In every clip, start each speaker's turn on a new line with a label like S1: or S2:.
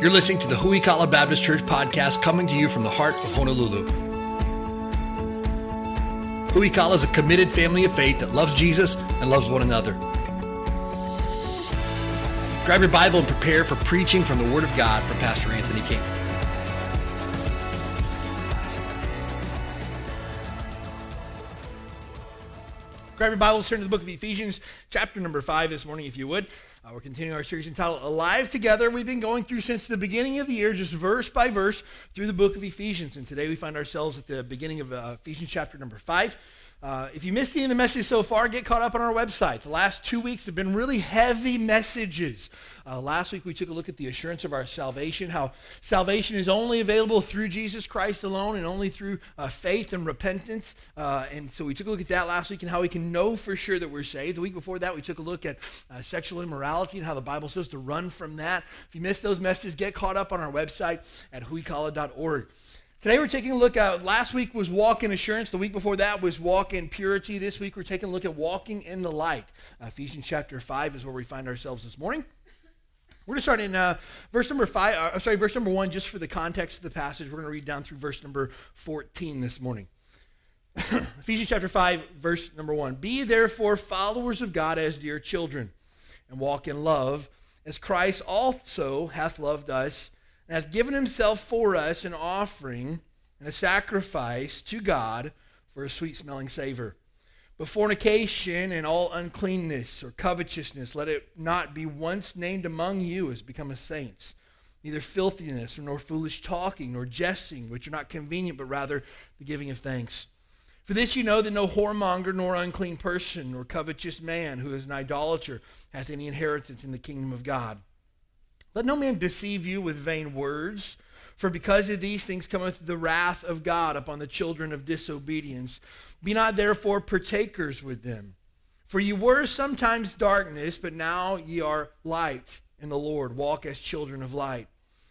S1: You're listening to the Huikala Baptist Church podcast coming to you from the heart of Honolulu. Huikala is a committed family of faith that loves Jesus and loves one another. Grab your Bible and prepare for preaching from the Word of God from Pastor Anthony King. Grab your Bibles, turn to the book of Ephesians, chapter number 5 this morning, if you would. Uh, we're continuing our series entitled Alive Together. We've been going through since the beginning of the year, just verse by verse, through the book of Ephesians. And today we find ourselves at the beginning of uh, Ephesians chapter number 5. Uh, if you missed any of the messages so far, get caught up on our website. The last two weeks have been really heavy messages. Uh, last week we took a look at the assurance of our salvation, how salvation is only available through Jesus Christ alone and only through uh, faith and repentance. Uh, and so we took a look at that last week and how we can know for sure that we're saved. The week before that, we took a look at uh, sexual immorality and how the Bible says to run from that. If you missed those messages, get caught up on our website at huikala.org. Today we're taking a look at, last week was walk in assurance. The week before that was walk in purity. This week we're taking a look at walking in the light. Ephesians chapter 5 is where we find ourselves this morning. We're going to start in uh, verse number 5, uh, sorry, verse number 1, just for the context of the passage. We're going to read down through verse number 14 this morning. Ephesians chapter 5, verse number 1. Be therefore followers of God as dear children, and walk in love, as Christ also hath loved us and hath given himself for us an offering and a sacrifice to God for a sweet smelling savor. But fornication and all uncleanness or covetousness, let it not be once named among you as become a saints. Neither filthiness, nor foolish talking, nor jesting, which are not convenient, but rather the giving of thanks. For this you know that no whoremonger, nor unclean person, nor covetous man who is an idolater hath any inheritance in the kingdom of God. Let no man deceive you with vain words, for because of these things cometh the wrath of God upon the children of disobedience. Be not therefore partakers with them. For you were sometimes darkness, but now ye are light in the Lord. Walk as children of light.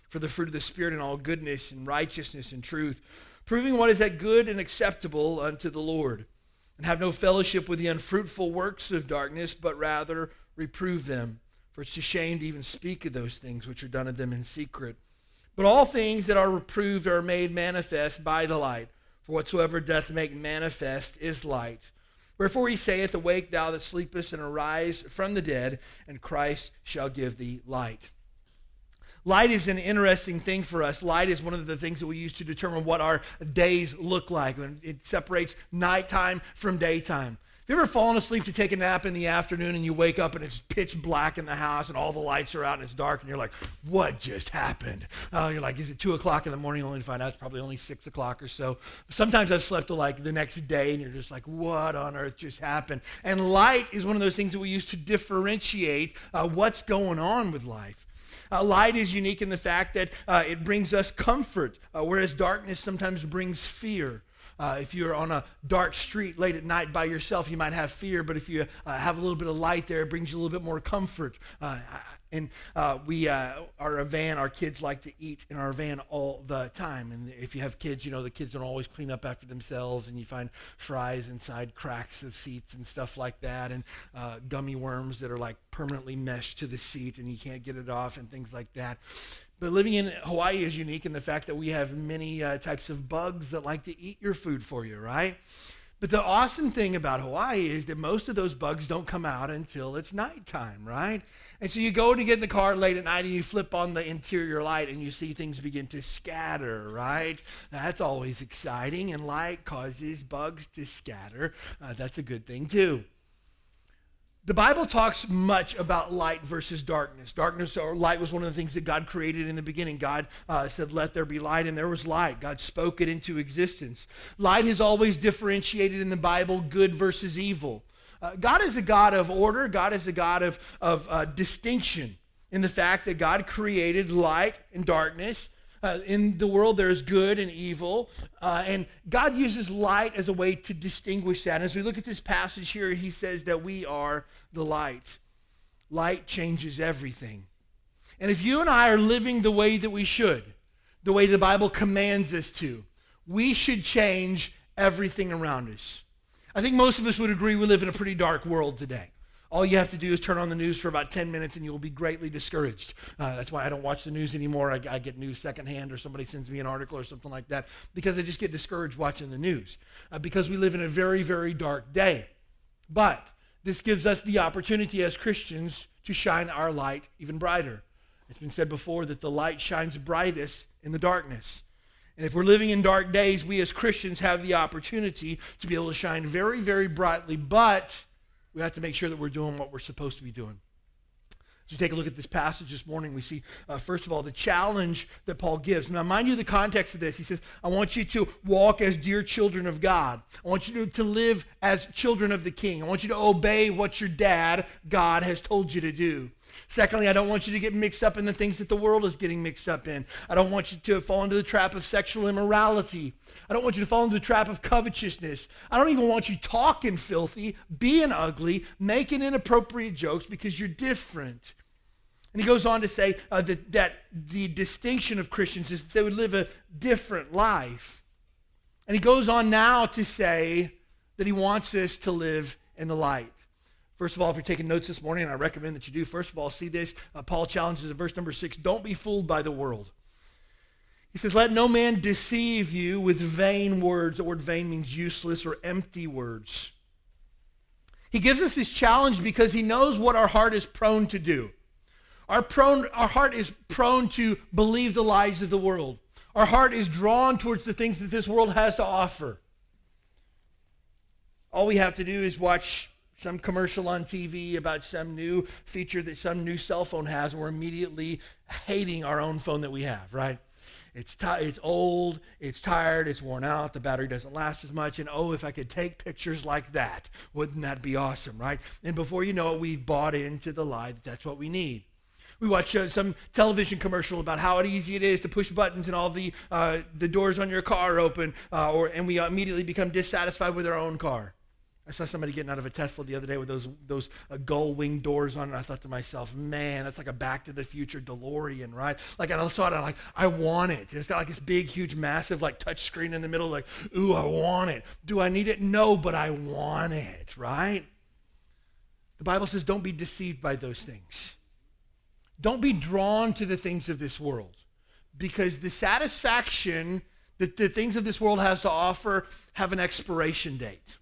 S1: For the fruit of the Spirit in all goodness and righteousness and truth, proving what is that good and acceptable unto the Lord. And have no fellowship with the unfruitful works of darkness, but rather reprove them. For it's a shame to even speak of those things which are done of them in secret. But all things that are reproved are made manifest by the light. For whatsoever doth make manifest is light. Wherefore he saith, Awake thou that sleepest, and arise from the dead, and Christ shall give thee light. Light is an interesting thing for us. Light is one of the things that we use to determine what our days look like. It separates nighttime from daytime you ever fallen asleep to take a nap in the afternoon and you wake up and it's pitch black in the house and all the lights are out and it's dark and you're like, what just happened? Uh, you're like, is it 2 o'clock in the morning? Only to find out it's probably only 6 o'clock or so. Sometimes I've slept till like the next day and you're just like, what on earth just happened? And light is one of those things that we use to differentiate uh, what's going on with life. Uh, light is unique in the fact that uh, it brings us comfort, uh, whereas darkness sometimes brings fear. Uh, if you're on a dark street late at night by yourself, you might have fear, but if you uh, have a little bit of light there, it brings you a little bit more comfort. Uh, and uh, we uh, are a van. Our kids like to eat in our van all the time. And if you have kids, you know the kids don't always clean up after themselves, and you find fries inside cracks of seats and stuff like that, and uh, gummy worms that are like permanently meshed to the seat, and you can't get it off, and things like that. But living in Hawaii is unique in the fact that we have many uh, types of bugs that like to eat your food for you, right? But the awesome thing about Hawaii is that most of those bugs don't come out until it's nighttime, right? And so you go to get in the car late at night and you flip on the interior light and you see things begin to scatter, right? That's always exciting, and light causes bugs to scatter. Uh, that's a good thing, too. The Bible talks much about light versus darkness. Darkness or light was one of the things that God created in the beginning. God uh, said, Let there be light, and there was light. God spoke it into existence. Light is always differentiated in the Bible good versus evil. Uh, God is a God of order, God is a God of, of uh, distinction in the fact that God created light and darkness. Uh, in the world, there's good and evil. Uh, and God uses light as a way to distinguish that. As we look at this passage here, he says that we are the light. Light changes everything. And if you and I are living the way that we should, the way the Bible commands us to, we should change everything around us. I think most of us would agree we live in a pretty dark world today. All you have to do is turn on the news for about 10 minutes and you will be greatly discouraged. Uh, that's why I don't watch the news anymore. I, I, get news secondhand or somebody sends me an article or something like that because I just get discouraged watching the news uh, because we live in a very, very dark day. But this gives us the opportunity as Christians to shine our light even brighter. It's been said before that the light shines brightest in the darkness. And if we're living in dark days, we as Christians have the opportunity to be able to shine very, very brightly, but we have to make sure that we're doing what we're supposed to be doing. As we take a look at this passage this morning, we see, uh, first of all, the challenge that Paul gives. Now, mind you, the context of this. He says, I want you to walk as dear children of God. I want you to, to live as children of the king. I want you to obey what your dad, God, has told you to do. Secondly, I don't want you to get mixed up in the things that the world is getting mixed up in. I don't want you to fall into the trap of sexual immorality. I don't want you to fall into the trap of covetousness. I don't even want you talking filthy, being ugly, making inappropriate jokes because you're different. And he goes on to say uh, that, that the distinction of Christians is that they would live a different life. And he goes on now to say that he wants us to live in the light. First of all, if you're taking notes this morning, I recommend that you do, first of all, see this. Uh, Paul challenges in verse number six don't be fooled by the world. He says, Let no man deceive you with vain words. The word vain means useless or empty words. He gives us this challenge because he knows what our heart is prone to do. Our, prone, our heart is prone to believe the lies of the world. Our heart is drawn towards the things that this world has to offer. All we have to do is watch some commercial on TV about some new feature that some new cell phone has, we're immediately hating our own phone that we have, right? It's, t- it's old, it's tired, it's worn out, the battery doesn't last as much, and oh, if I could take pictures like that, wouldn't that be awesome, right? And before you know it, we've bought into the lie that that's what we need. We watch uh, some television commercial about how easy it is to push buttons and all the, uh, the doors on your car open, uh, or, and we immediately become dissatisfied with our own car. I saw somebody getting out of a Tesla the other day with those those uh, gull wing doors on, and I thought to myself, man, that's like a Back to the Future DeLorean, right? Like I saw it, I'm like, I want it. It's got like this big, huge, massive like touch screen in the middle. Like, ooh, I want it. Do I need it? No, but I want it, right? The Bible says, don't be deceived by those things. Don't be drawn to the things of this world, because the satisfaction that the things of this world has to offer have an expiration date.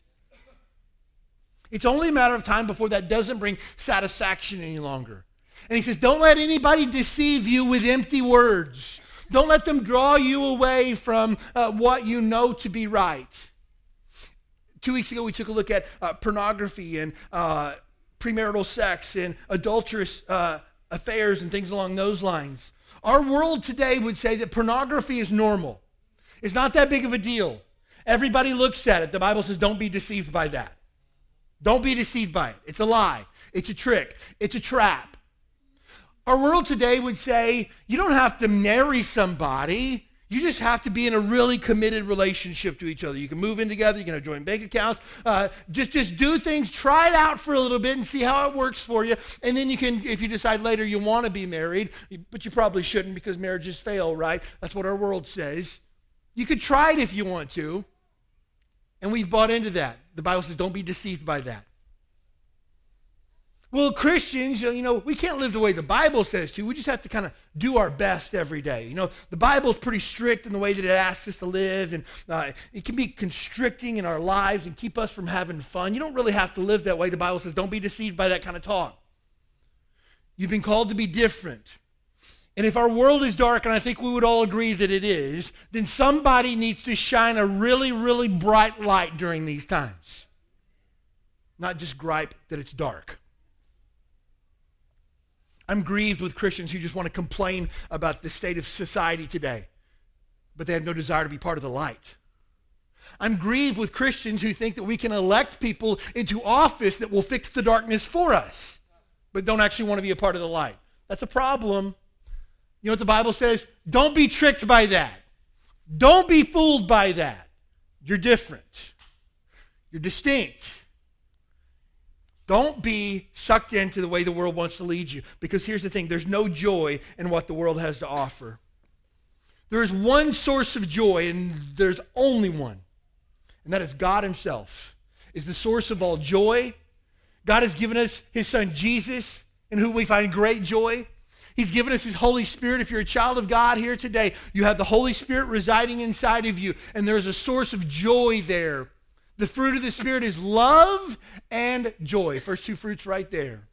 S1: It's only a matter of time before that doesn't bring satisfaction any longer. And he says, Don't let anybody deceive you with empty words. Don't let them draw you away from uh, what you know to be right. Two weeks ago, we took a look at uh, pornography and uh, premarital sex and adulterous uh, affairs and things along those lines. Our world today would say that pornography is normal. It's not that big of a deal. Everybody looks at it. The Bible says, don't be deceived by that. Don't be deceived by it. It's a lie. It's a trick. It's a trap. Our world today would say you don't have to marry somebody. You just have to be in a really committed relationship to each other. You can move in together. You can have joint bank accounts. Uh, just, just do things. Try it out for a little bit and see how it works for you. And then you can, if you decide later you want to be married, but you probably shouldn't because marriages fail, right? That's what our world says. You could try it if you want to. And we've bought into that. The Bible says, don't be deceived by that. Well, Christians, you know, we can't live the way the Bible says to. We just have to kind of do our best every day. You know, the Bible is pretty strict in the way that it asks us to live, and uh, it can be constricting in our lives and keep us from having fun. You don't really have to live that way. The Bible says, don't be deceived by that kind of talk. You've been called to be different. And if our world is dark, and I think we would all agree that it is, then somebody needs to shine a really, really bright light during these times. Not just gripe that it's dark. I'm grieved with Christians who just want to complain about the state of society today, but they have no desire to be part of the light. I'm grieved with Christians who think that we can elect people into office that will fix the darkness for us, but don't actually want to be a part of the light. That's a problem. You know what the Bible says? Don't be tricked by that. Don't be fooled by that. You're different. You're distinct. Don't be sucked into the way the world wants to lead you. Because here's the thing there's no joy in what the world has to offer. There is one source of joy, and there's only one, and that is God Himself, is the source of all joy. God has given us his son Jesus, in whom we find great joy. He's given us his Holy Spirit. If you're a child of God here today, you have the Holy Spirit residing inside of you, and there's a source of joy there. The fruit of the Spirit is love and joy. First two fruits right there.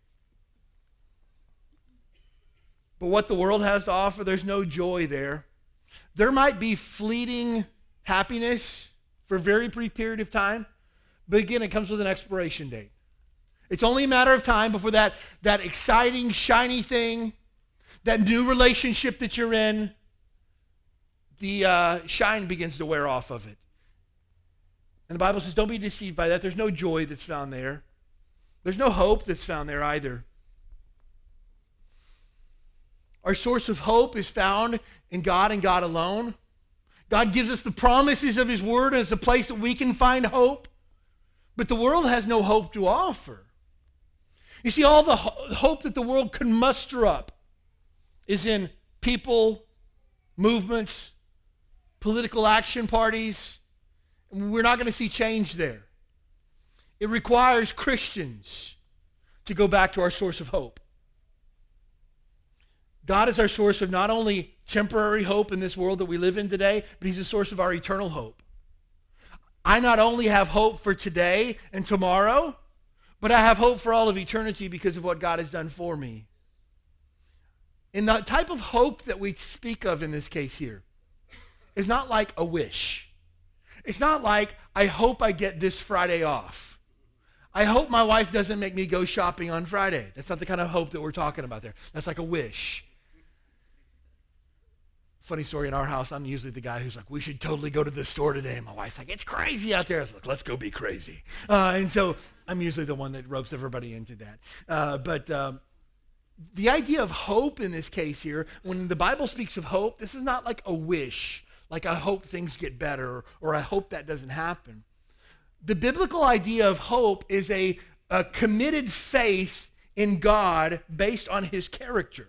S1: But what the world has to offer, there's no joy there. There might be fleeting happiness for a very brief period of time, but again, it comes with an expiration date. It's only a matter of time before that, that exciting, shiny thing, that new relationship that you're in, the uh, shine begins to wear off of it. And the Bible says, don't be deceived by that. There's no joy that's found there, there's no hope that's found there either. Our source of hope is found in God and God alone. God gives us the promises of His Word as a place that we can find hope. But the world has no hope to offer. You see, all the ho- hope that the world can muster up is in people, movements, political action parties. We're not going to see change there. It requires Christians to go back to our source of hope. God is our source of not only temporary hope in this world that we live in today, but He's the source of our eternal hope. I not only have hope for today and tomorrow, but I have hope for all of eternity because of what God has done for me. And the type of hope that we speak of in this case here is not like a wish. It's not like, I hope I get this Friday off. I hope my wife doesn't make me go shopping on Friday. That's not the kind of hope that we're talking about there. That's like a wish. Funny story in our house, I'm usually the guy who's like, we should totally go to the store today. And my wife's like, it's crazy out there. Like, let's go be crazy. Uh, and so I'm usually the one that ropes everybody into that. Uh, but um, the idea of hope in this case here, when the Bible speaks of hope, this is not like a wish, like I hope things get better or I hope that doesn't happen. The biblical idea of hope is a, a committed faith in God based on his character.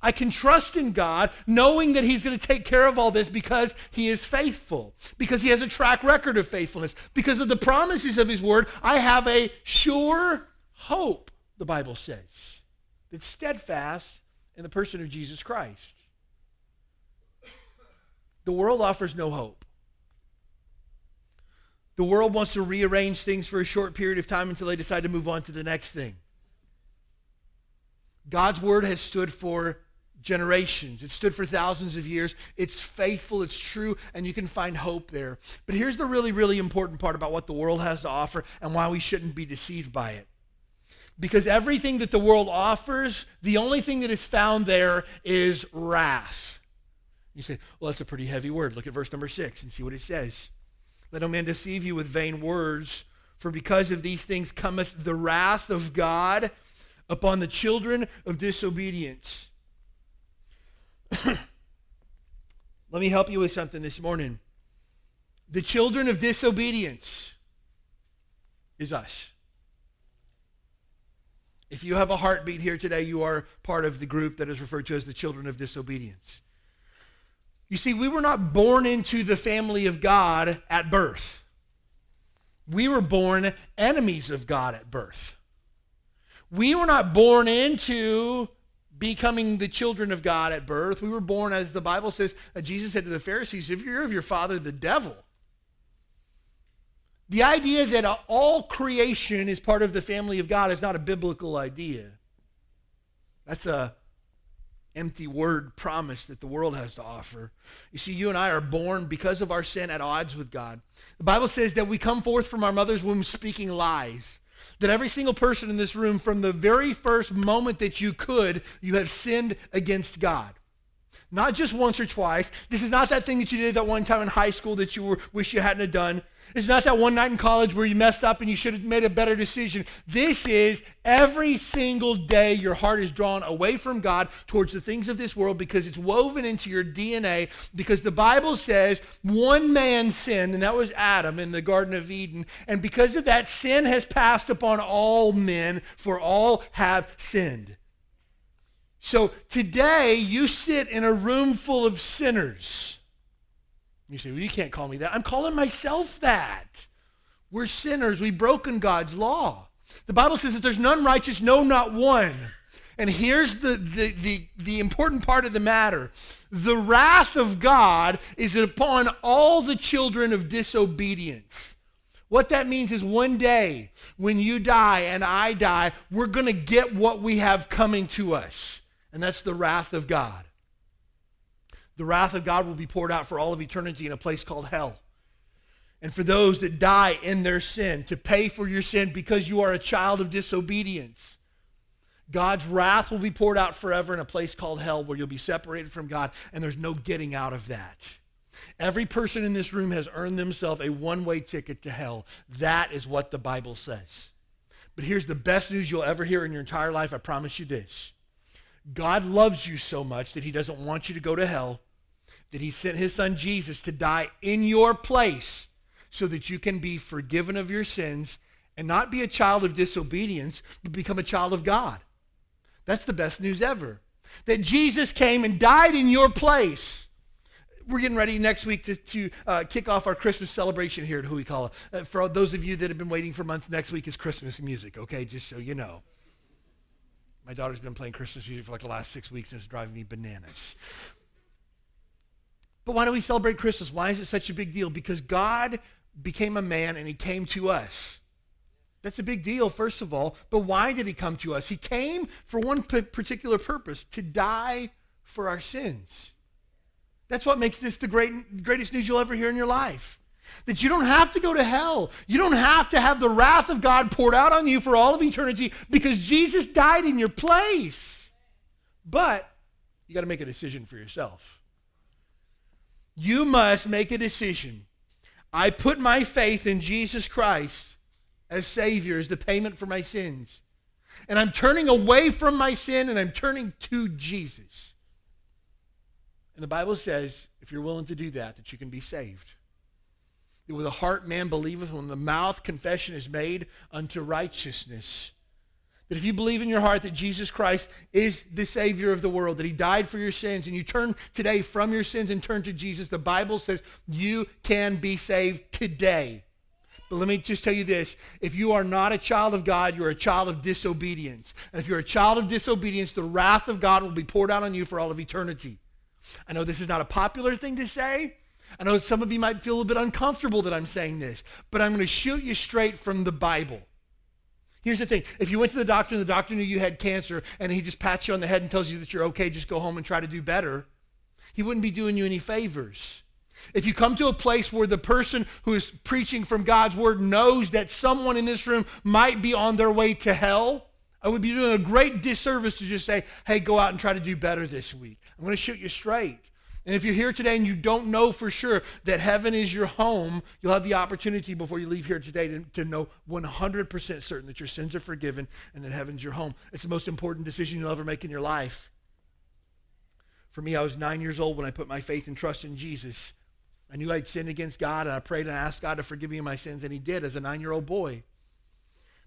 S1: I can trust in God knowing that He's going to take care of all this because He is faithful, because He has a track record of faithfulness, because of the promises of His Word. I have a sure hope, the Bible says, that's steadfast in the person of Jesus Christ. The world offers no hope. The world wants to rearrange things for a short period of time until they decide to move on to the next thing. God's word has stood for generations. It stood for thousands of years. It's faithful, it's true, and you can find hope there. But here's the really, really important part about what the world has to offer and why we shouldn't be deceived by it. Because everything that the world offers, the only thing that is found there is wrath. You say, well, that's a pretty heavy word. Look at verse number six and see what it says. Let no man deceive you with vain words, for because of these things cometh the wrath of God upon the children of disobedience. Let me help you with something this morning. The children of disobedience is us. If you have a heartbeat here today, you are part of the group that is referred to as the children of disobedience. You see, we were not born into the family of God at birth. We were born enemies of God at birth. We were not born into becoming the children of God at birth. We were born, as the Bible says, Jesus said to the Pharisees, if you're of your father, the devil. The idea that all creation is part of the family of God is not a biblical idea. That's a empty word promise that the world has to offer. You see, you and I are born because of our sin at odds with God. The Bible says that we come forth from our mother's womb speaking lies that every single person in this room, from the very first moment that you could, you have sinned against God. Not just once or twice. This is not that thing that you did that one time in high school that you were, wish you hadn't done. It's not that one night in college where you messed up and you should have made a better decision. This is every single day your heart is drawn away from God towards the things of this world because it's woven into your DNA. Because the Bible says one man sinned, and that was Adam in the Garden of Eden. And because of that, sin has passed upon all men, for all have sinned. So today, you sit in a room full of sinners. You say, well, you can't call me that. I'm calling myself that. We're sinners. We've broken God's law. The Bible says that there's none righteous, no, not one. And here's the, the, the, the, important part of the matter the wrath of God is upon all the children of disobedience. What that means is one day when you die and I die, we're going to get what we have coming to us. And that's the wrath of God. The wrath of God will be poured out for all of eternity in a place called hell. And for those that die in their sin, to pay for your sin because you are a child of disobedience. God's wrath will be poured out forever in a place called hell where you'll be separated from God, and there's no getting out of that. Every person in this room has earned themselves a one way ticket to hell. That is what the Bible says. But here's the best news you'll ever hear in your entire life. I promise you this God loves you so much that he doesn't want you to go to hell, that he sent his son Jesus to die in your place so that you can be forgiven of your sins and not be a child of disobedience, but become a child of God. That's the best news ever. That Jesus came and died in your place. We're getting ready next week to, to uh, kick off our Christmas celebration here at Call It. Uh, for those of you that have been waiting for months, next week is Christmas music, okay? Just so you know. My daughter's been playing Christmas music for like the last six weeks and it's driving me bananas. But why do we celebrate Christmas? Why is it such a big deal? Because God became a man and he came to us. That's a big deal, first of all. But why did he come to us? He came for one particular purpose to die for our sins. That's what makes this the great, greatest news you'll ever hear in your life. That you don't have to go to hell. You don't have to have the wrath of God poured out on you for all of eternity because Jesus died in your place. But you got to make a decision for yourself. You must make a decision. I put my faith in Jesus Christ as Savior, as the payment for my sins. And I'm turning away from my sin and I'm turning to Jesus. And the Bible says, if you're willing to do that, that you can be saved. With the heart man believeth, when the mouth confession is made unto righteousness. That if you believe in your heart that Jesus Christ is the Savior of the world, that He died for your sins, and you turn today from your sins and turn to Jesus, the Bible says you can be saved today. But let me just tell you this. If you are not a child of God, you're a child of disobedience. And if you're a child of disobedience, the wrath of God will be poured out on you for all of eternity. I know this is not a popular thing to say. I know some of you might feel a little bit uncomfortable that I'm saying this, but I'm going to shoot you straight from the Bible. Here's the thing. If you went to the doctor and the doctor knew you had cancer and he just pats you on the head and tells you that you're okay, just go home and try to do better, he wouldn't be doing you any favors. If you come to a place where the person who is preaching from God's word knows that someone in this room might be on their way to hell, I would be doing a great disservice to just say, hey, go out and try to do better this week. I'm going to shoot you straight. And if you're here today and you don't know for sure that heaven is your home, you'll have the opportunity before you leave here today to, to know 100% certain that your sins are forgiven and that heaven's your home. It's the most important decision you'll ever make in your life. For me, I was nine years old when I put my faith and trust in Jesus. I knew I'd sinned against God, and I prayed and asked God to forgive me my sins, and He did as a nine year old boy.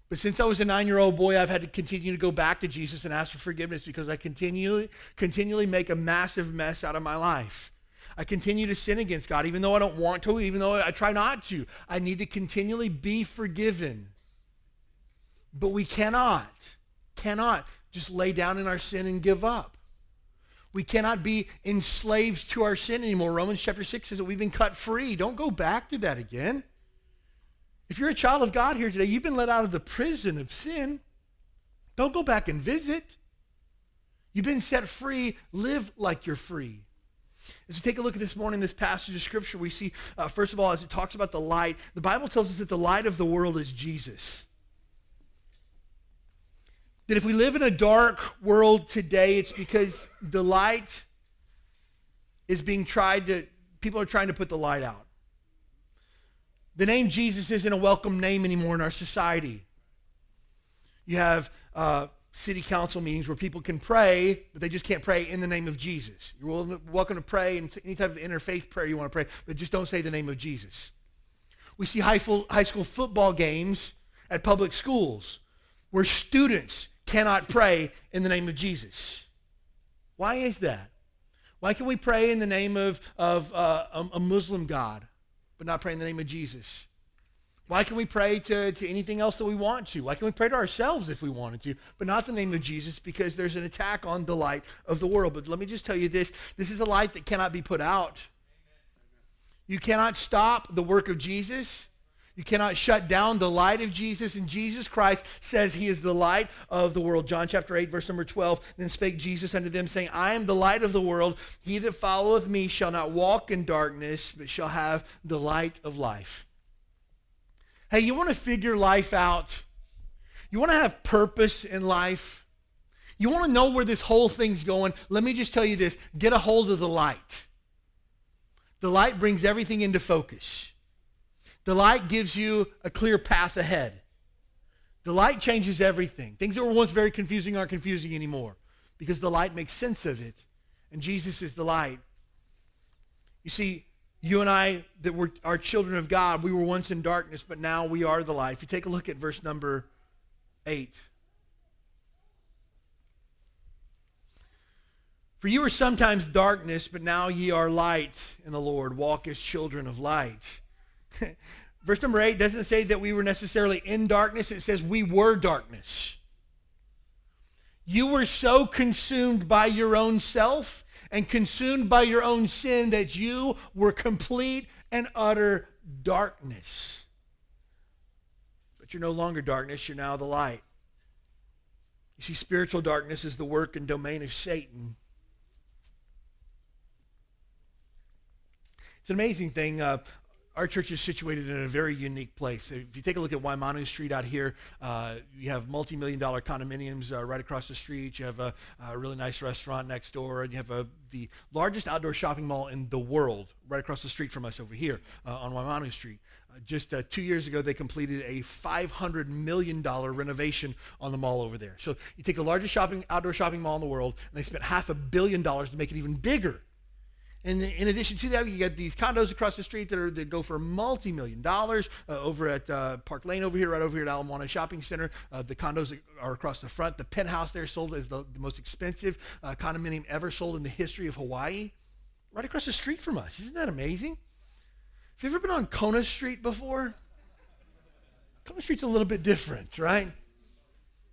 S1: But since I was a nine year old boy, I've had to continue to go back to Jesus and ask for forgiveness because I continually, continually make a massive mess out of my life. I continue to sin against God, even though I don't want to, even though I try not to. I need to continually be forgiven. But we cannot, cannot just lay down in our sin and give up. We cannot be enslaved to our sin anymore. Romans chapter 6 says that we've been cut free. Don't go back to that again. If you're a child of God here today, you've been let out of the prison of sin. Don't go back and visit. You've been set free. Live like you're free. As we take a look at this morning, this passage of Scripture, we see, uh, first of all, as it talks about the light, the Bible tells us that the light of the world is Jesus. That if we live in a dark world today, it's because the light is being tried to, people are trying to put the light out. The name Jesus isn't a welcome name anymore in our society. You have uh, city council meetings where people can pray, but they just can't pray in the name of Jesus. You're welcome to pray in any type of interfaith prayer you want to pray, but just don't say the name of Jesus. We see high school football games at public schools where students cannot pray in the name of Jesus. Why is that? Why can we pray in the name of, of uh, a, a Muslim God, but not pray in the name of Jesus? Why can we pray to, to anything else that we want to? Why can we pray to ourselves if we wanted to, but not the name of Jesus because there's an attack on the light of the world? But let me just tell you this this is a light that cannot be put out. You cannot stop the work of Jesus. You cannot shut down the light of Jesus. And Jesus Christ says he is the light of the world. John chapter 8, verse number 12. Then spake Jesus unto them, saying, I am the light of the world. He that followeth me shall not walk in darkness, but shall have the light of life. Hey, you want to figure life out? You want to have purpose in life? You want to know where this whole thing's going? Let me just tell you this get a hold of the light. The light brings everything into focus. The light gives you a clear path ahead. The light changes everything. Things that were once very confusing aren't confusing anymore because the light makes sense of it. And Jesus is the light. You see, you and I that were are children of God, we were once in darkness, but now we are the light. If you take a look at verse number 8. For you were sometimes darkness, but now ye are light in the Lord. Walk as children of light. Verse number 8 doesn't say that we were necessarily in darkness, it says we were darkness. You were so consumed by your own self and consumed by your own sin that you were complete and utter darkness. But you're no longer darkness, you're now the light. You see, spiritual darkness is the work and domain of Satan. It's an amazing thing. Uh, our church is situated in a very unique place. If you take a look at Waimanu Street out here, uh, you have multi-million dollar condominiums uh, right across the street. You have a, a, really nice restaurant next door, and you have a, the largest outdoor shopping mall in the world right across the street from us over here uh, on Waimanu Street. Uh, just uh, two years ago, they completed a $500 million renovation on the mall over there. So you take the largest shopping outdoor shopping mall in the world, and they spent half a billion dollars to make it even bigger. And in addition to that, you get these condos across the street that, are, that go for multi-million dollars. Uh, over at uh, Park Lane over here, right over here at Ala Moana Shopping Center, uh, the condos are across the front. The penthouse there sold as the, the most expensive uh, condominium ever sold in the history of Hawaii, right across the street from us. Isn't that amazing? Have you ever been on Kona Street before? Kona Street's a little bit different, right?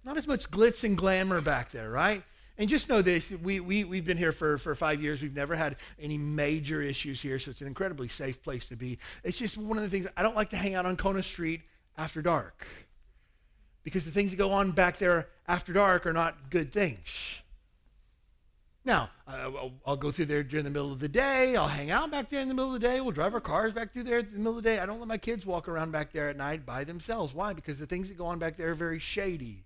S1: Not as much glitz and glamour back there, right? And just know this, we, we, we've been here for, for five years. We've never had any major issues here, so it's an incredibly safe place to be. It's just one of the things, I don't like to hang out on Kona Street after dark because the things that go on back there after dark are not good things. Now, I'll, I'll, go through there during the middle of the day. I'll hang out back there in the middle of the day. We'll drive our cars back through there in the middle of the day. I don't let my kids walk around back there at night by themselves. Why? Because the things that go on back there are very shady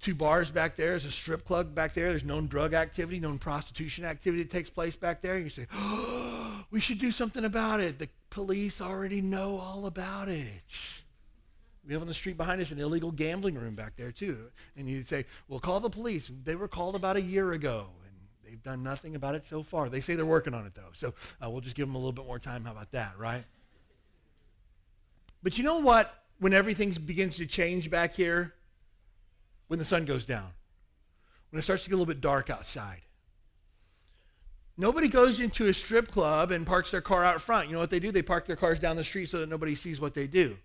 S1: two bars back there. There's a strip club back there. There's known drug activity, known prostitution activity that takes place back there. And you say, oh, we should do something about it. The police already know all about it. We have on the street behind us an illegal gambling room back there, too. And you say, well, call the police. They were called about a year ago, and they've done nothing about it so far. They say they're working on it, though. So uh, we'll just give them a little bit more time. How about that, right? But you know what? When everything begins to change back here, when the sun goes down, when it starts to get a little bit dark outside. Nobody goes into a strip club and parks their car out front. You know what they do? They park their cars down the street so that nobody sees what they do.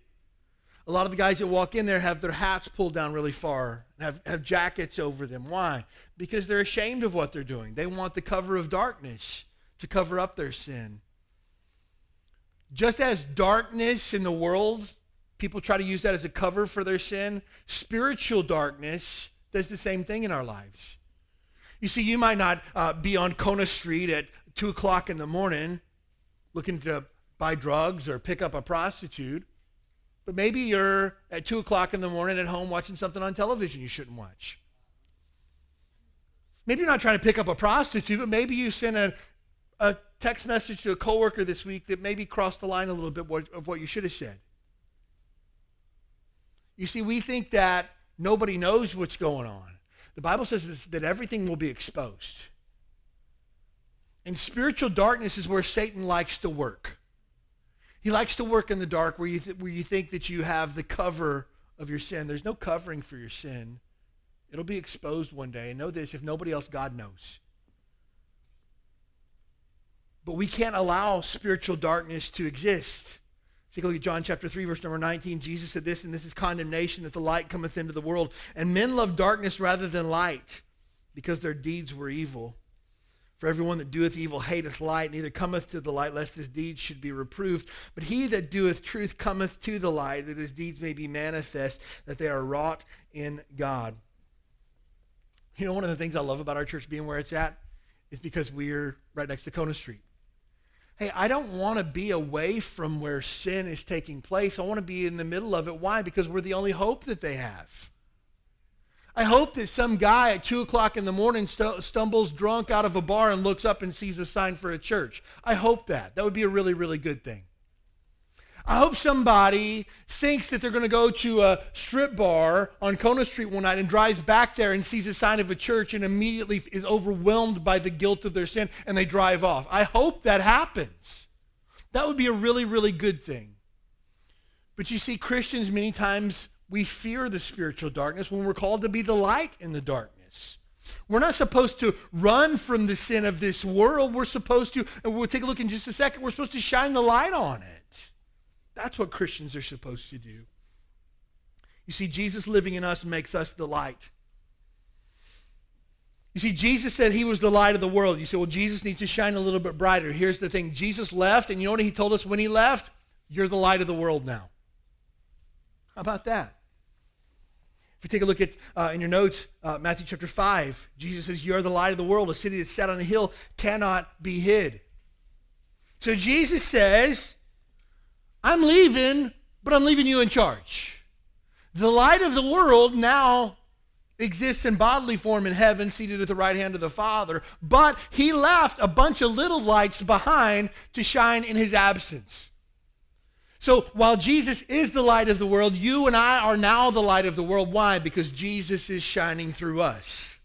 S1: A lot of the guys that walk in there have their hats pulled down really far and have, have jackets over them. Why? Because they're ashamed of what they're doing. They want the cover of darkness to cover up their sin. Just as darkness in the world People try to use that as a cover for their sin. Spiritual darkness does the same thing in our lives. You see, you might not uh, be on Kona Street at 2 o'clock in the morning looking to buy drugs or pick up a prostitute, but maybe you're at 2 o'clock in the morning at home watching something on television you shouldn't watch. Maybe you're not trying to pick up a prostitute, but maybe you sent a, a text message to a coworker this week that maybe crossed the line a little bit of what you should have said. You see, we think that nobody knows what's going on. The Bible says that everything will be exposed. And spiritual darkness is where Satan likes to work. He likes to work in the dark where you, th- where you think that you have the cover of your sin. There's no covering for your sin. It'll be exposed one day. And know this if nobody else, God knows. But we can't allow spiritual darkness to exist. Look at John chapter 3, verse number 19. Jesus said this, and this is condemnation that the light cometh into the world. And men love darkness rather than light, because their deeds were evil. For everyone that doeth evil hateth light, neither cometh to the light, lest his deeds should be reproved. But he that doeth truth cometh to the light, that his deeds may be manifest, that they are wrought in God. You know, one of the things I love about our church being where it's at is because we're right next to Kona Street. Hey, I don't want to be away from where sin is taking place. I want to be in the middle of it. Why? Because we're the only hope that they have. I hope that some guy at 2 o'clock in the morning st- stumbles drunk out of a bar and looks up and sees a sign for a church. I hope that. That would be a really, really good thing. I hope somebody thinks that they're going to go to a strip bar on Kona Street one night and drives back there and sees a sign of a church and immediately is overwhelmed by the guilt of their sin and they drive off. I hope that happens. That would be a really, really good thing. But you see, Christians, many times we fear the spiritual darkness when we're called to be the light in the darkness. We're not supposed to run from the sin of this world. We're supposed to, and we'll take a look in just a second, we're supposed to shine the light on it. That's what Christians are supposed to do. You see, Jesus living in us makes us the light. You see, Jesus said he was the light of the world. You say, well, Jesus needs to shine a little bit brighter. Here's the thing Jesus left, and you know what he told us when he left? You're the light of the world now. How about that? If you take a look at uh, in your notes, uh, Matthew chapter 5, Jesus says, You are the light of the world. A city that's set on a hill cannot be hid. So Jesus says, I'm leaving, but I'm leaving you in charge. The light of the world now exists in bodily form in heaven, seated at the right hand of the Father, but he left a bunch of little lights behind to shine in his absence. So while Jesus is the light of the world, you and I are now the light of the world. Why? Because Jesus is shining through us.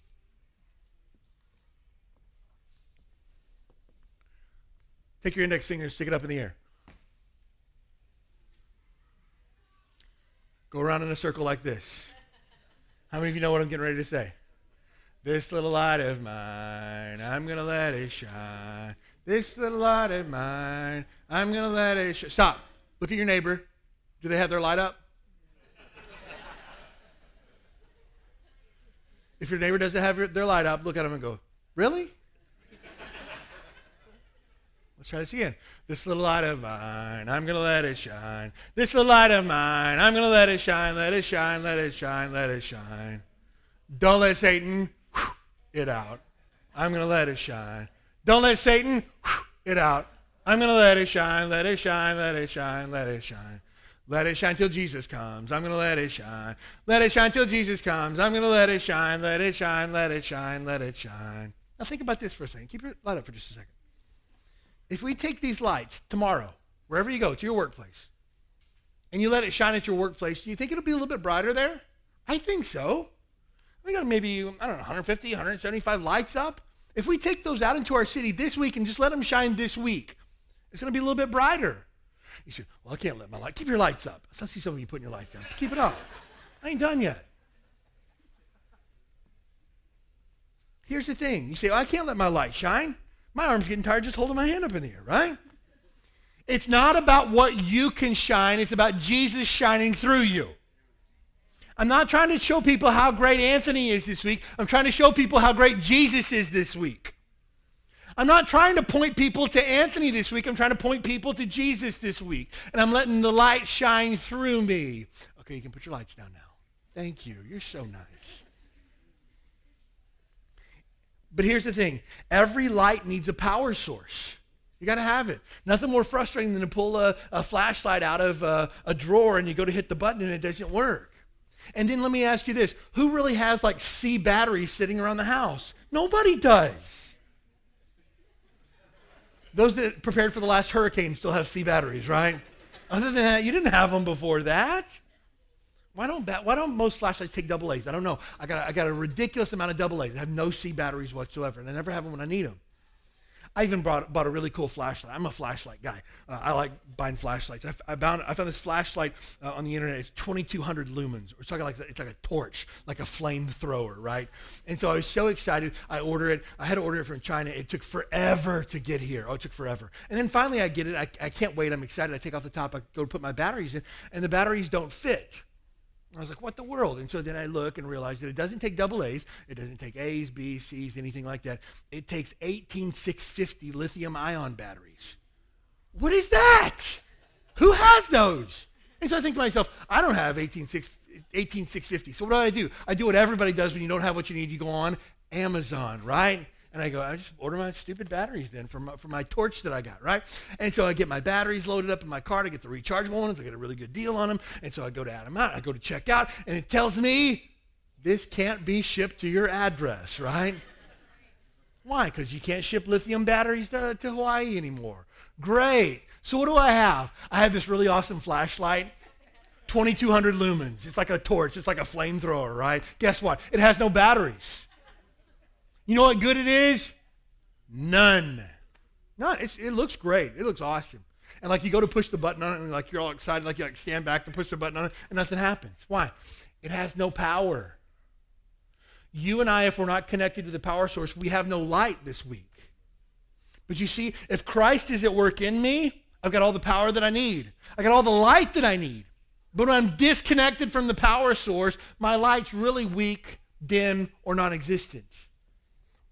S1: Take your index finger and stick it up in the air. Go around in a circle like this. How many of you know what I'm getting ready to say? This little light of mine, I'm going to let it shine. This little light of mine, I'm going to let it shine. Stop. Look at your neighbor. Do they have their light up? If your neighbor doesn't have their light up, look at them and go, Really? Let's try this again. This little light of mine, I'm going to let it shine. This little light of mine, I'm going to let it shine, let it shine, let it shine, let it shine. Don't let Satan it out. I'm going to let it shine. Don't let Satan it out. I'm going to let it shine, let it shine, let it shine, let it shine. Let it shine till Jesus comes. I'm going to let it shine. Let it shine till Jesus comes. I'm going to let it shine, let it shine, let it shine, let it shine. Now think about this for a second. Keep your light up for just a second. If we take these lights tomorrow, wherever you go, to your workplace, and you let it shine at your workplace, do you think it'll be a little bit brighter there? I think so. We got maybe, I don't know, 150, 175 lights up. If we take those out into our city this week and just let them shine this week, it's going to be a little bit brighter. You say, well, I can't let my light. Keep your lights up. I see some of you putting your lights down. Keep it up. I ain't done yet. Here's the thing. You say, well, I can't let my light shine. My arm's getting tired just holding my hand up in the air, right? It's not about what you can shine. It's about Jesus shining through you. I'm not trying to show people how great Anthony is this week. I'm trying to show people how great Jesus is this week. I'm not trying to point people to Anthony this week. I'm trying to point people to Jesus this week. And I'm letting the light shine through me. Okay, you can put your lights down now. Thank you. You're so nice. But here's the thing every light needs a power source. You got to have it. Nothing more frustrating than to pull a, a flashlight out of a, a drawer and you go to hit the button and it doesn't work. And then let me ask you this who really has like C batteries sitting around the house? Nobody does. Those that prepared for the last hurricane still have C batteries, right? Other than that, you didn't have them before that. Why don't, why don't most flashlights take double A's? I don't know. I got, I got a ridiculous amount of double A's. I have no C batteries whatsoever, and I never have them when I need them. I even bought, bought a really cool flashlight. I'm a flashlight guy. Uh, I like buying flashlights. I, I, found, I found this flashlight uh, on the internet. It's 2,200 lumens. We're talking like it's like a torch, like a flamethrower, right? And so I was so excited. I ordered it. I had to order it from China. It took forever to get here. Oh, it took forever. And then finally I get it. I, I can't wait. I'm excited. I take off the top. I go to put my batteries in, and the batteries don't fit. I was like, what the world? And so then I look and realize that it doesn't take double A's. It doesn't take A's, B's, C's, anything like that. It takes 18650 lithium ion batteries. What is that? Who has those? And so I think to myself, I don't have 18650. So what do I do? I do what everybody does when you don't have what you need. You go on Amazon, right? And I go, I just order my stupid batteries then for my, for my torch that I got, right? And so I get my batteries loaded up in my car to get the rechargeable ones. I get a really good deal on them. And so I go to add them out. I go to check out, and it tells me this can't be shipped to your address, right? Why? Because you can't ship lithium batteries to, to Hawaii anymore. Great. So what do I have? I have this really awesome flashlight. 2200 lumens. It's like a torch. It's like a flamethrower, right? Guess what? It has no batteries. You know what good it is? None. None. It's, it looks great. It looks awesome. And like you go to push the button on it, and like you're all excited, like you like stand back to push the button on it, and nothing happens. Why? It has no power. You and I, if we're not connected to the power source, we have no light this week. But you see, if Christ is at work in me, I've got all the power that I need. I got all the light that I need. But when I'm disconnected from the power source, my light's really weak, dim, or non existent.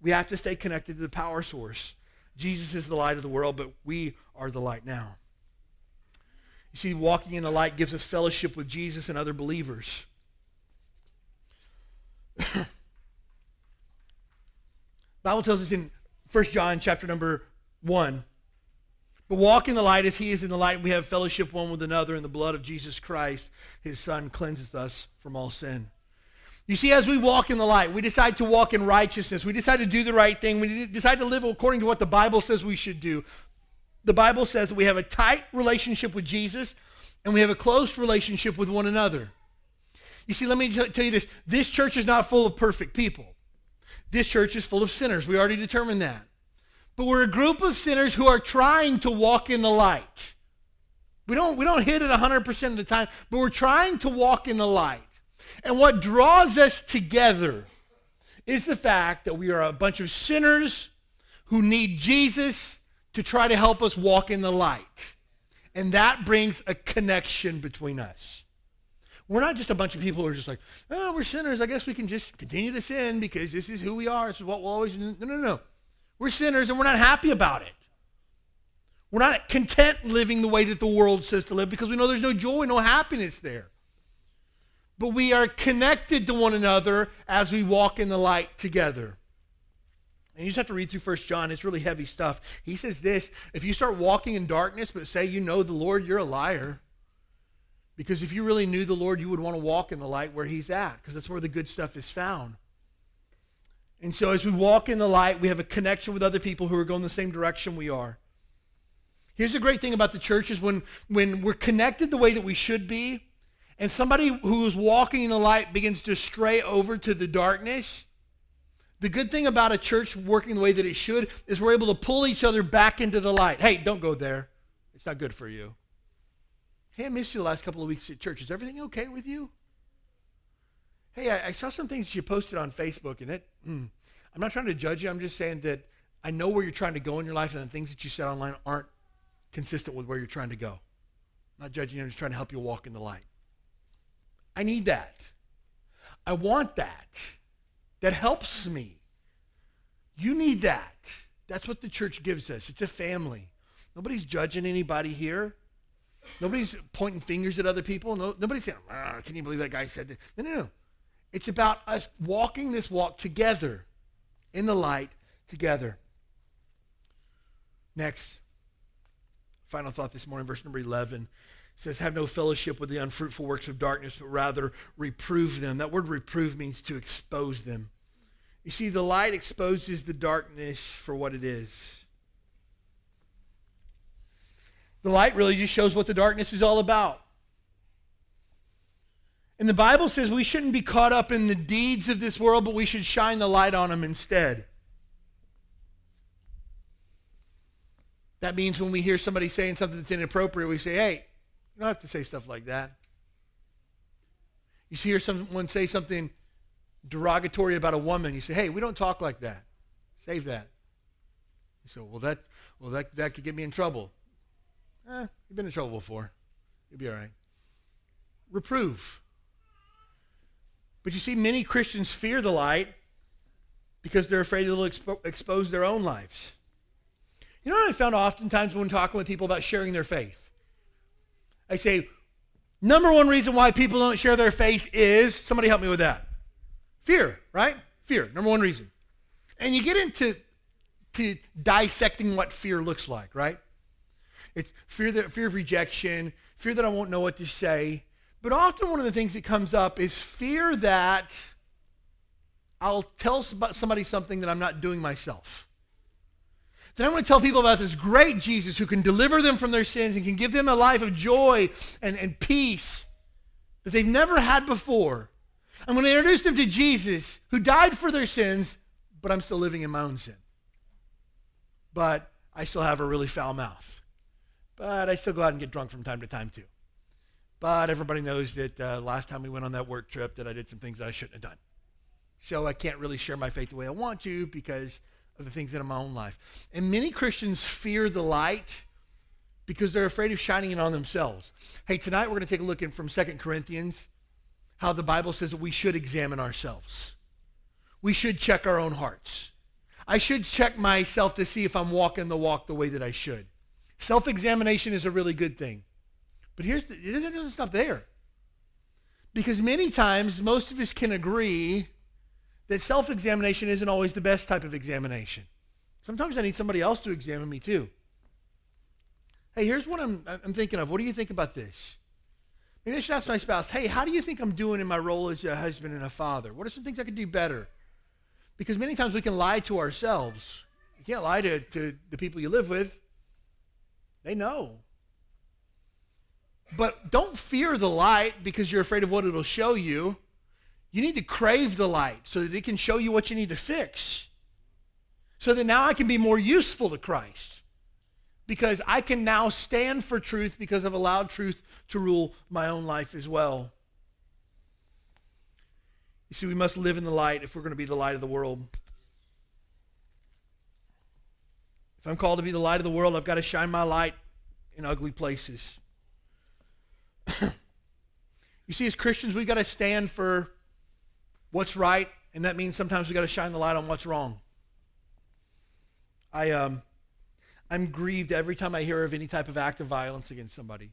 S1: We have to stay connected to the power source. Jesus is the light of the world, but we are the light now. You see, walking in the light gives us fellowship with Jesus and other believers. Bible tells us in 1 John chapter number 1, but walk in the light as he is in the light, we have fellowship one with another, and the blood of Jesus Christ, his son, cleanses us from all sin. You see, as we walk in the light, we decide to walk in righteousness. We decide to do the right thing. We decide to live according to what the Bible says we should do. The Bible says that we have a tight relationship with Jesus and we have a close relationship with one another. You see, let me tell you this this church is not full of perfect people. This church is full of sinners. We already determined that. But we're a group of sinners who are trying to walk in the light. We don't, we don't hit it 100% of the time, but we're trying to walk in the light. And what draws us together is the fact that we are a bunch of sinners who need Jesus to try to help us walk in the light. And that brings a connection between us. We're not just a bunch of people who are just like, oh, we're sinners. I guess we can just continue to sin because this is who we are. This is what we'll always do. No, no, no. We're sinners and we're not happy about it. We're not content living the way that the world says to live because we know there's no joy, no happiness there but we are connected to one another as we walk in the light together. And you just have to read through First John. It's really heavy stuff. He says this if you start walking in darkness but say you know the Lord, you're a liar. Because if you really knew the Lord, you would want to walk in the light where He's at, because that's where the good stuff is found. And so as we walk in the light, we have a connection with other people who are going the same direction we are. Here's the great thing about the church is when, when we're connected the way that we should be, and somebody who is walking in the light begins to stray over to the darkness, the good thing about a church working the way that it should is we're able to pull each other back into the light. Hey, don't go there. It's not good for you. Hey, I missed you the last couple of weeks at church. Is everything okay with you? Hey, I, I saw some things you posted on Facebook, and it, mm, I'm not trying to judge you. I'm just saying that I know where you're trying to go in your life, and the things that you said online aren't consistent with where you're trying to go. I'm not judging you. I'm just trying to help you walk in the light. I need that. I want that. That helps me. You need that. That's what the church gives us. It's a family. Nobody's judging anybody here. Nobody's pointing fingers at other people. No, nobody's saying, ah, can you believe that guy said that? No, no, no. It's about us walking this walk together in the light together. Next, final thought this morning, verse number 11 says, Have no fellowship with the unfruitful works of darkness, but rather reprove them. That word reprove means to expose them. You see, the light exposes the darkness for what it is. The light really just shows what the darkness is all about. And the Bible says we shouldn't be caught up in the deeds of this world, but we should shine the light on them instead. That means when we hear somebody saying something that's inappropriate, we say, hey, don't have to say stuff like that. You hear someone say something derogatory about a woman, you say, hey, we don't talk like that. Save that. You say, well, that, well, that, that could get me in trouble. Eh, you've been in trouble before. You'll be all right. Reprove. But you see, many Christians fear the light because they're afraid it'll expo- expose their own lives. You know what I found oftentimes when talking with people about sharing their faith? I say, number one reason why people don't share their faith is somebody help me with that. Fear, right? Fear, number one reason. And you get into to dissecting what fear looks like, right? It's fear that fear of rejection, fear that I won't know what to say. But often one of the things that comes up is fear that I'll tell somebody something that I'm not doing myself. Then I want to tell people about this great Jesus who can deliver them from their sins and can give them a life of joy and, and peace that they've never had before. I'm going to introduce them to Jesus who died for their sins, but I'm still living in my own sin. But I still have a really foul mouth. But I still go out and get drunk from time to time too. But everybody knows that uh, last time we went on that work trip that I did some things that I shouldn't have done. So I can't really share my faith the way I want to because of the things that are in my own life. And many Christians fear the light because they're afraid of shining it on themselves. Hey, tonight we're going to take a look in from Second Corinthians how the Bible says that we should examine ourselves. We should check our own hearts. I should check myself to see if I'm walking the walk the way that I should. Self-examination is a really good thing. But here's the, it doesn't stop there. Because many times, most of us can agree that self-examination isn't always the best type of examination. Sometimes I need somebody else to examine me too. Hey, here's what I'm, I'm thinking of. What do you think about this? Maybe I should ask my spouse, hey, how do you think I'm doing in my role as a husband and a father? What are some things I could do better? Because many times we can lie to ourselves. You can't lie to, to the people you live with. They know. But don't fear the light because you're afraid of what it'll show you. You need to crave the light so that it can show you what you need to fix. So that now I can be more useful to Christ. Because I can now stand for truth because I've allowed truth to rule my own life as well. You see, we must live in the light if we're going to be the light of the world. If I'm called to be the light of the world, I've got to shine my light in ugly places. you see, as Christians, we've got to stand for what's right, and that means sometimes we've got to shine the light on what's wrong. I, um, I'm grieved every time I hear of any type of act of violence against somebody.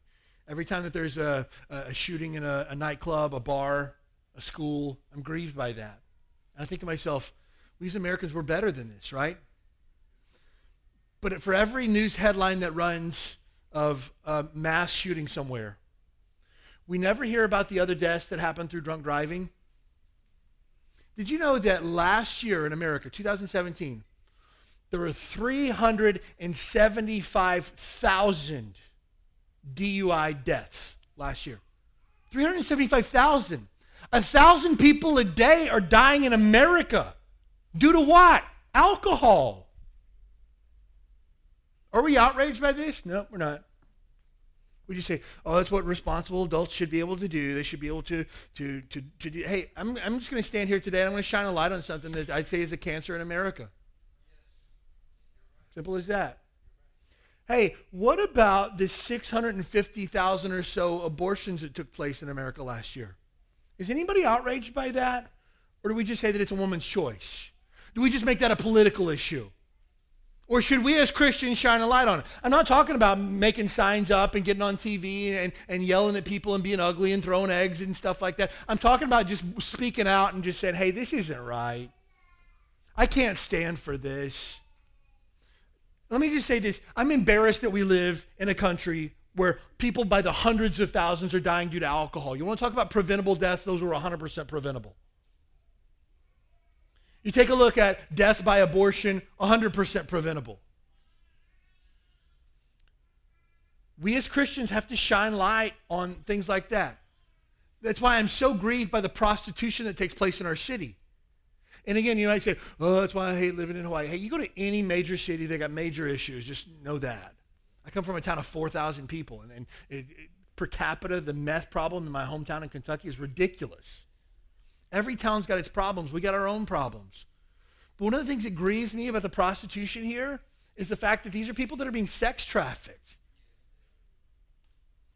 S1: Every time that there's a, a shooting in a, a nightclub, a bar, a school, I'm grieved by that. And I think to myself, we as Americans, we're better than this, right? But for every news headline that runs of a mass shooting somewhere, we never hear about the other deaths that happened through drunk driving. Did you know that last year in America, 2017, there were 375,000 DUI deaths last year? 375,000. A thousand people a day are dying in America. Due to what? Alcohol. Are we outraged by this? No, we're not. We just say, oh, that's what responsible adults should be able to do. They should be able to, to, to, to do. Hey, I'm, I'm just going to stand here today and I'm going to shine a light on something that I'd say is a cancer in America. Simple as that. Hey, what about the 650,000 or so abortions that took place in America last year? Is anybody outraged by that? Or do we just say that it's a woman's choice? Do we just make that a political issue? Or should we as Christians shine a light on it? I'm not talking about making signs up and getting on TV and, and yelling at people and being ugly and throwing eggs and stuff like that. I'm talking about just speaking out and just saying, hey, this isn't right. I can't stand for this. Let me just say this. I'm embarrassed that we live in a country where people by the hundreds of thousands are dying due to alcohol. You want to talk about preventable deaths? Those were 100% preventable. You take a look at death by abortion, 100% preventable. We as Christians have to shine light on things like that. That's why I'm so grieved by the prostitution that takes place in our city. And again, you might say, oh, that's why I hate living in Hawaii. Hey, you go to any major city, they got major issues. Just know that. I come from a town of 4,000 people, and, and it, it, per capita, the meth problem in my hometown in Kentucky is ridiculous. Every town's got its problems. We got our own problems. But one of the things that grieves me about the prostitution here is the fact that these are people that are being sex trafficked.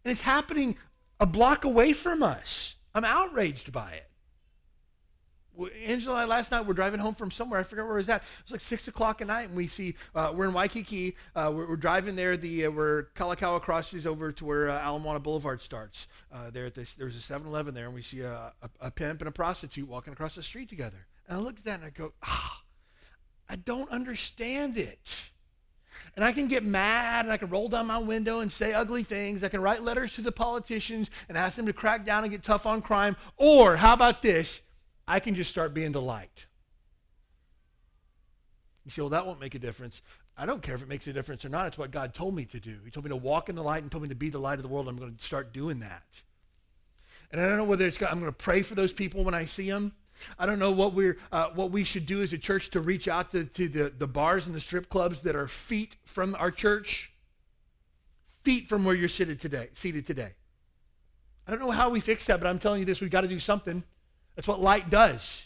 S1: And it's happening a block away from us. I'm outraged by it. Angela and I last night we're driving home from somewhere. I forget where it was at. It was like six o'clock at night, and we see uh, we're in Waikiki. Uh, we're, we're, driving there. The uh, where Kalakaua crosses over to where uh, Ala Moana Boulevard starts. Uh, there at this, there's a 7-Eleven there, and we see a, a, a, pimp and a prostitute walking across the street together. And I look at that and I go, ah, I don't understand it. And I can get mad and I can roll down my window and say ugly things. I can write letters to the politicians and ask them to crack down and get tough on crime. Or how about this? I can just start being the light. You say, well, that won't make a difference. I don't care if it makes a difference or not. It's what God told me to do. He told me to walk in the light and told me to be the light of the world. I'm going to start doing that. And I don't know whether it's, God, I'm going to pray for those people when I see them. I don't know what we're uh, what we should do as a church to reach out to, to the, the bars and the strip clubs that are feet from our church, feet from where you're seated today. Seated today. I don't know how we fix that, but I'm telling you this: we've got to do something. That's what light does.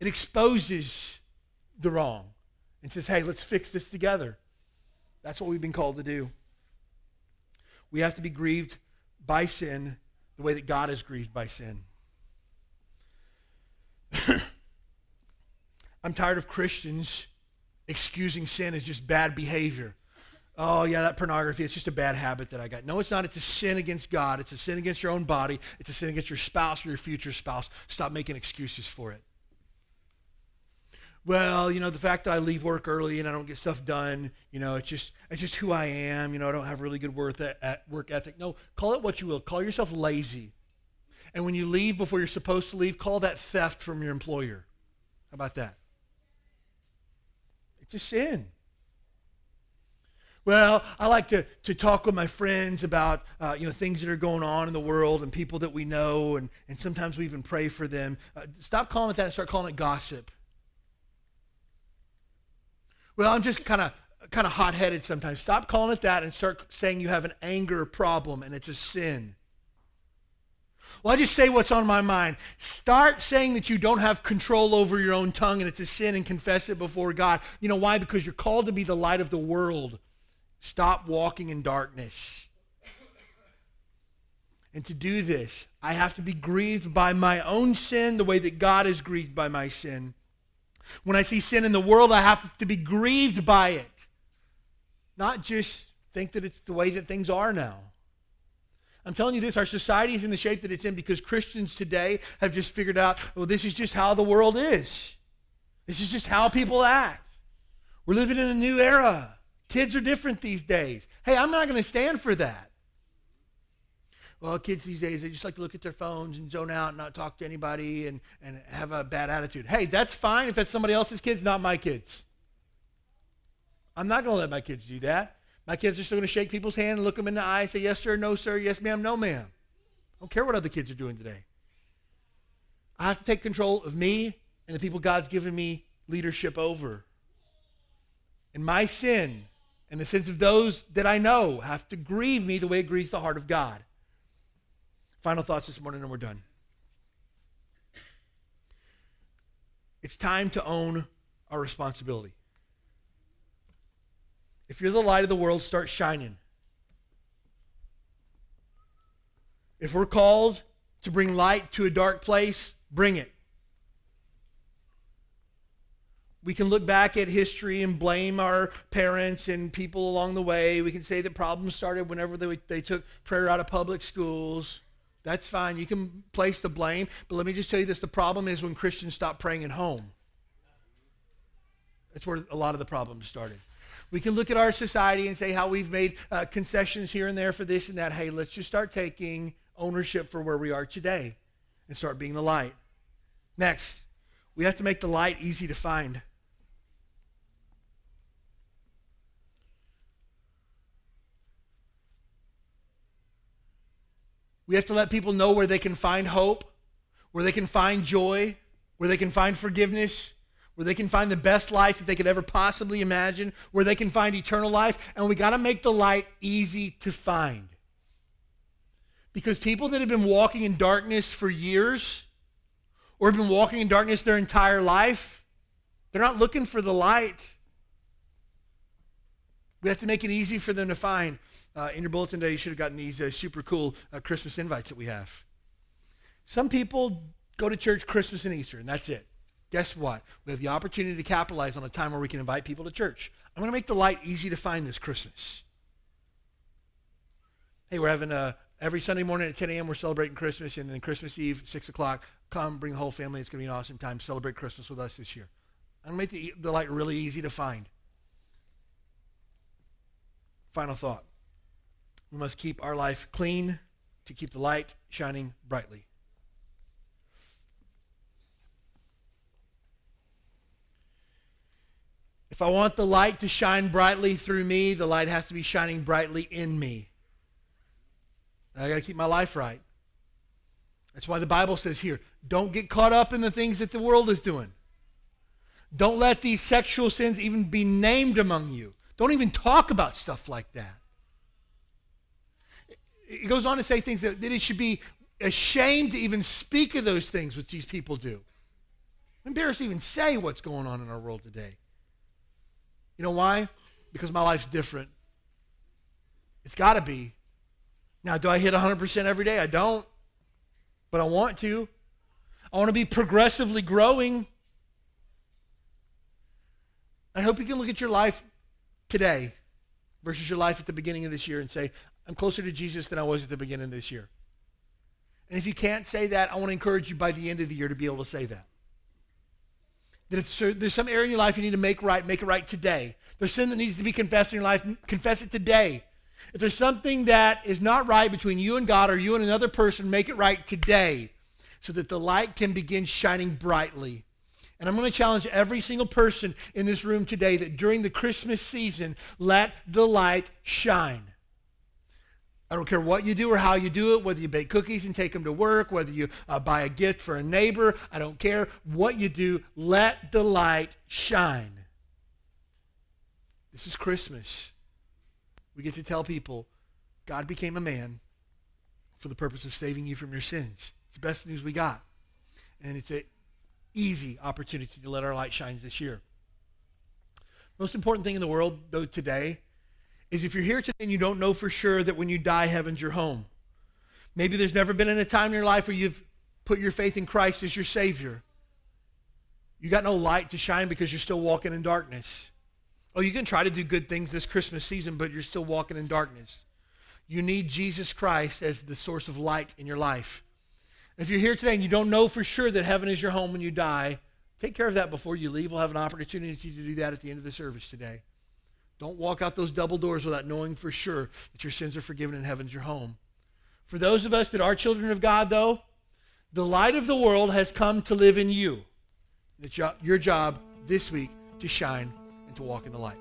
S1: It exposes the wrong and says, "Hey, let's fix this together." That's what we've been called to do. We have to be grieved by sin the way that God is grieved by sin. I'm tired of Christians excusing sin as just bad behavior. Oh, yeah, that pornography, it's just a bad habit that I got. No, it's not. It's a sin against God. It's a sin against your own body. It's a sin against your spouse or your future spouse. Stop making excuses for it. Well, you know, the fact that I leave work early and I don't get stuff done, you know, it's just it's just who I am. You know, I don't have really good work, work ethic. No, call it what you will. Call yourself lazy. And when you leave before you're supposed to leave, call that theft from your employer. How about that? It's a sin. Well, I like to, to talk with my friends about uh, you know things that are going on in the world and people that we know, and, and sometimes we even pray for them. Uh, stop calling it that and start calling it gossip. Well, I'm just kind of kind of hot-headed sometimes. Stop calling it that and start saying you have an anger problem and it's a sin. Well, I just say what's on my mind. Start saying that you don't have control over your own tongue and it's a sin and confess it before God. You know why? Because you're called to be the light of the world. Stop walking in darkness. And to do this, I have to be grieved by my own sin the way that God is grieved by my sin. When I see sin in the world, I have to be grieved by it. Not just think that it's the way that things are now. I'm telling you this, our society is in the shape that it's in because Christians today have just figured out, well, this is just how the world is. This is just how people act. We're living in a new era. Kids are different these days. Hey, I'm not going to stand for that. Well, kids these days, they just like to look at their phones and zone out and not talk to anybody and, and have a bad attitude. Hey, that's fine if that's somebody else's kids, not my kids. I'm not going to let my kids do that. My kids are still going to shake people's hand and look them in the eye and say, yes, sir, no, sir, yes, ma'am, no, ma'am. I don't care what other kids are doing today. I have to take control of me and the people God's given me leadership over. And my sin and the sins of those that I know have to grieve me the way it grieves the heart of God. Final thoughts this morning, and we're done. It's time to own our responsibility. If you're the light of the world, start shining. If we're called to bring light to a dark place, bring it. We can look back at history and blame our parents and people along the way. We can say that problems started whenever they, they took prayer out of public schools. That's fine. You can place the blame. But let me just tell you this the problem is when Christians stop praying at home. That's where a lot of the problems started. We can look at our society and say how we've made uh, concessions here and there for this and that. Hey, let's just start taking ownership for where we are today and start being the light. Next, we have to make the light easy to find. We have to let people know where they can find hope, where they can find joy, where they can find forgiveness, where they can find the best life that they could ever possibly imagine, where they can find eternal life, and we got to make the light easy to find. Because people that have been walking in darkness for years, or have been walking in darkness their entire life, they're not looking for the light. We have to make it easy for them to find. Uh, in your bulletin today, you should have gotten these uh, super cool uh, Christmas invites that we have. Some people go to church Christmas and Easter, and that's it. Guess what? We have the opportunity to capitalize on a time where we can invite people to church. I'm going to make the light easy to find this Christmas. Hey, we're having a, every Sunday morning at 10 a.m. We're celebrating Christmas, and then Christmas Eve, 6 o'clock, come bring the whole family. It's going to be an awesome time. Celebrate Christmas with us this year. I'm going to make the, the light really easy to find. Final thought. We must keep our life clean to keep the light shining brightly. If I want the light to shine brightly through me, the light has to be shining brightly in me. And I got to keep my life right. That's why the Bible says here don't get caught up in the things that the world is doing. Don't let these sexual sins even be named among you. Don't even talk about stuff like that. It goes on to say things that, that it should be ashamed to even speak of those things which these people do. embarrassed to even say what's going on in our world today. You know why? Because my life's different. It's got to be. Now, do I hit 100% every day? I don't. But I want to. I want to be progressively growing. I hope you can look at your life today versus your life at the beginning of this year and say, I'm closer to Jesus than I was at the beginning of this year. And if you can't say that, I want to encourage you by the end of the year to be able to say that. That if there's some area in your life you need to make right, make it right today. There's sin that needs to be confessed in your life, confess it today. If there's something that is not right between you and God or you and another person, make it right today so that the light can begin shining brightly. And I'm going to challenge every single person in this room today that during the Christmas season, let the light shine. I don't care what you do or how you do it, whether you bake cookies and take them to work, whether you uh, buy a gift for a neighbor. I don't care what you do. Let the light shine. This is Christmas. We get to tell people God became a man for the purpose of saving you from your sins. It's the best news we got. And it's an easy opportunity to let our light shine this year. Most important thing in the world, though, today is if you're here today and you don't know for sure that when you die, heaven's your home. Maybe there's never been a time in your life where you've put your faith in Christ as your Savior. You got no light to shine because you're still walking in darkness. Oh, you can try to do good things this Christmas season, but you're still walking in darkness. You need Jesus Christ as the source of light in your life. If you're here today and you don't know for sure that heaven is your home when you die, take care of that before you leave. We'll have an opportunity to do that at the end of the service today. Don't walk out those double doors without knowing for sure that your sins are forgiven and heaven's your home. For those of us that are children of God, though, the light of the world has come to live in you. It's your job this week to shine and to walk in the light.